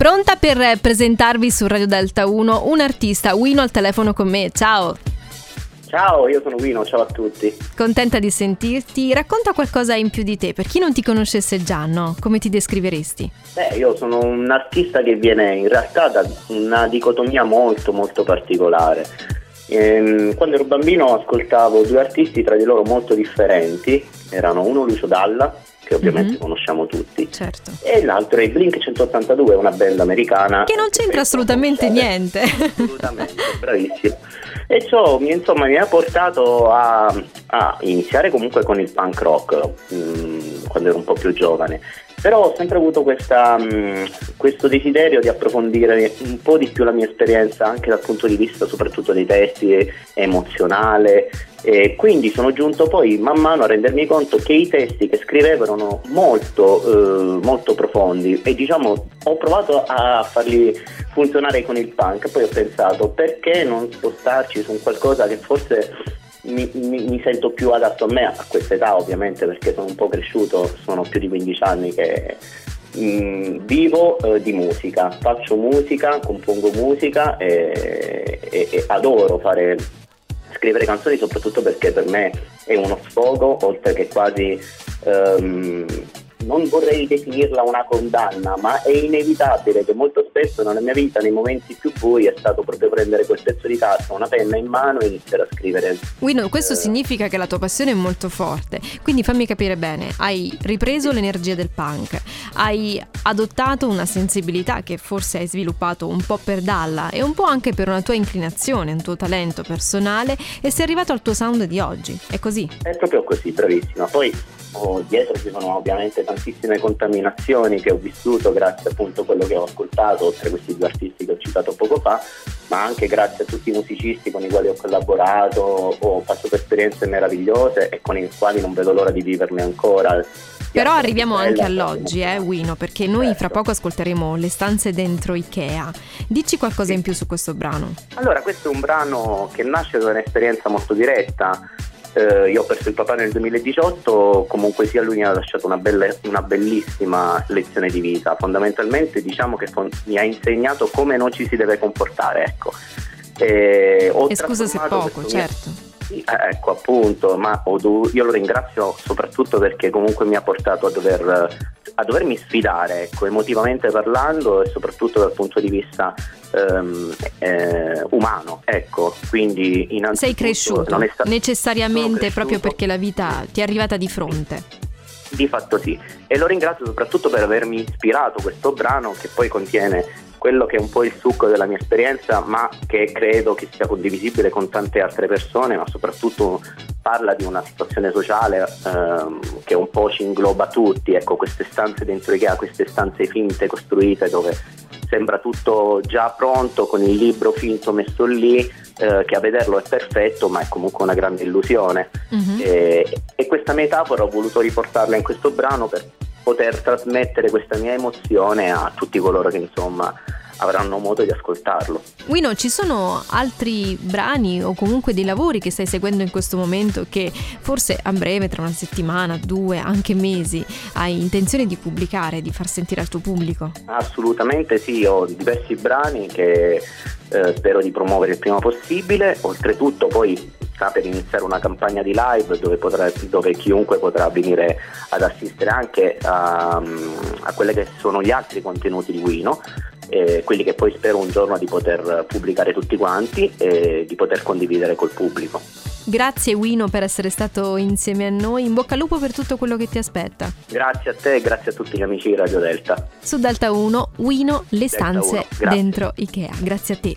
Pronta per presentarvi su Radio Delta 1 un artista, Wino al telefono con me. Ciao! Ciao, io sono Wino, ciao a tutti. Contenta di sentirti. Racconta qualcosa in più di te, per chi non ti conoscesse già, no? Come ti descriveresti? Beh, io sono un artista che viene in realtà da una dicotomia molto molto particolare. Ehm, quando ero bambino ascoltavo due artisti tra di loro molto differenti, erano uno Lucio Dalla, che ovviamente mm-hmm. conosciamo tutti, certo. e l'altro è Blink 182, una band americana. Che non c'entra assolutamente niente. Assolutamente, bravissimo. E ciò insomma, mi ha portato a, a, iniziare comunque con il punk rock mm, quando ero un po' più giovane. Però ho sempre avuto questa, mh, mm, questo desiderio di approfondire un po' di più la mia esperienza anche dal punto di vista soprattutto dei testi emozionale. E quindi sono giunto poi man mano a rendermi conto che i testi che scrivevo erano molto, eh, molto profondi. E diciamo ho provato a farli funzionare con il punk, poi ho pensato perché non spostarci su qualcosa che forse mi, mi, mi, sento più adatto a me a questa età ovviamente perché sono un po' cresciuto, sono più di 15 anni che mh, mm, vivo eh, di musica, faccio musica, compongo musica e, e, e adoro fare scrivere canzoni soprattutto perché per me è uno sfogo oltre che quasi um, non vorrei definirla una condanna, ma è inevitabile che molto spesso nella mia vita, nei momenti più bui, è stato proprio prendere quel pezzo di carta, una penna in mano e iniziare a scrivere. Wino, questo eh... significa che la tua passione è molto forte, quindi fammi capire bene, hai ripreso l'energia del punk, hai adottato una sensibilità che forse hai sviluppato un po' per Dalla e un po' anche per una tua inclinazione, un tuo talento personale e sei arrivato al tuo sound di oggi, è così? È proprio così, bravissima. Poi oh, dietro ci sono ovviamente tantissime contaminazioni che ho vissuto grazie appunto a quello che ho ascoltato, oltre a questi due artisti che ho citato poco fa, ma anche grazie a tutti i musicisti con i quali ho collaborato, ho passato esperienze meravigliose e con i quali non vedo l'ora di viverne ancora. Però arriviamo anche all'oggi, eh, Wino, perché noi certo. fra poco ascolteremo Le stanze dentro Ikea. Dici qualcosa sì. in più su questo brano. Allora, questo è un brano che nasce da un'esperienza molto diretta. Eh, io ho perso il papà nel 2018, comunque sia lui mi ha lasciato una, bella, una bellissima lezione di vita. Fondamentalmente diciamo che fon- mi ha insegnato come non ci si deve comportare. Ecco. E, e scusa se poco, certo. Mio... Eh, ecco appunto, ma io lo ringrazio soprattutto perché comunque mi ha portato a dover a dovermi sfidare, ecco, emotivamente parlando e soprattutto dal punto di vista ehm, eh, umano. Ecco, quindi Sei cresciuto sta- necessariamente cresciuto. proprio perché la vita ti è arrivata di fronte. Di fatto sì, e lo ringrazio soprattutto per avermi ispirato questo brano che poi contiene quello che è un po' il succo della mia esperienza, ma che credo che sia condivisibile con tante altre persone, ma soprattutto parla di una situazione sociale ehm, che un po' ci ingloba tutti, ecco, queste stanze dentro Ikea, queste stanze finte costruite dove sembra tutto già pronto con il libro finto messo lì, eh, che a vederlo è perfetto, ma è comunque una grande illusione. Uh-huh. E, e questa metafora ho voluto riportarla in questo brano per poter trasmettere questa mia emozione a tutti coloro che insomma avranno modo di ascoltarlo. Wino, ci sono altri brani o comunque dei lavori che stai seguendo in questo momento che forse a breve, tra una settimana, due, anche mesi, hai intenzione di pubblicare, di far sentire al tuo pubblico? Assolutamente sì, ho diversi brani che eh, spero di promuovere il prima possibile, oltretutto poi sta per iniziare una campagna di live dove, potrà, dove chiunque potrà venire ad assistere anche a, a quelli che sono gli altri contenuti di Wino eh, quelli che poi spero un giorno di poter pubblicare tutti quanti e di poter condividere col pubblico. Grazie Wino per essere stato insieme a noi, in bocca al lupo per tutto quello che ti aspetta. Grazie a te e grazie a tutti gli amici di Radio Delta. Su Delta 1, Wino, le stanze dentro Ikea. Grazie a te.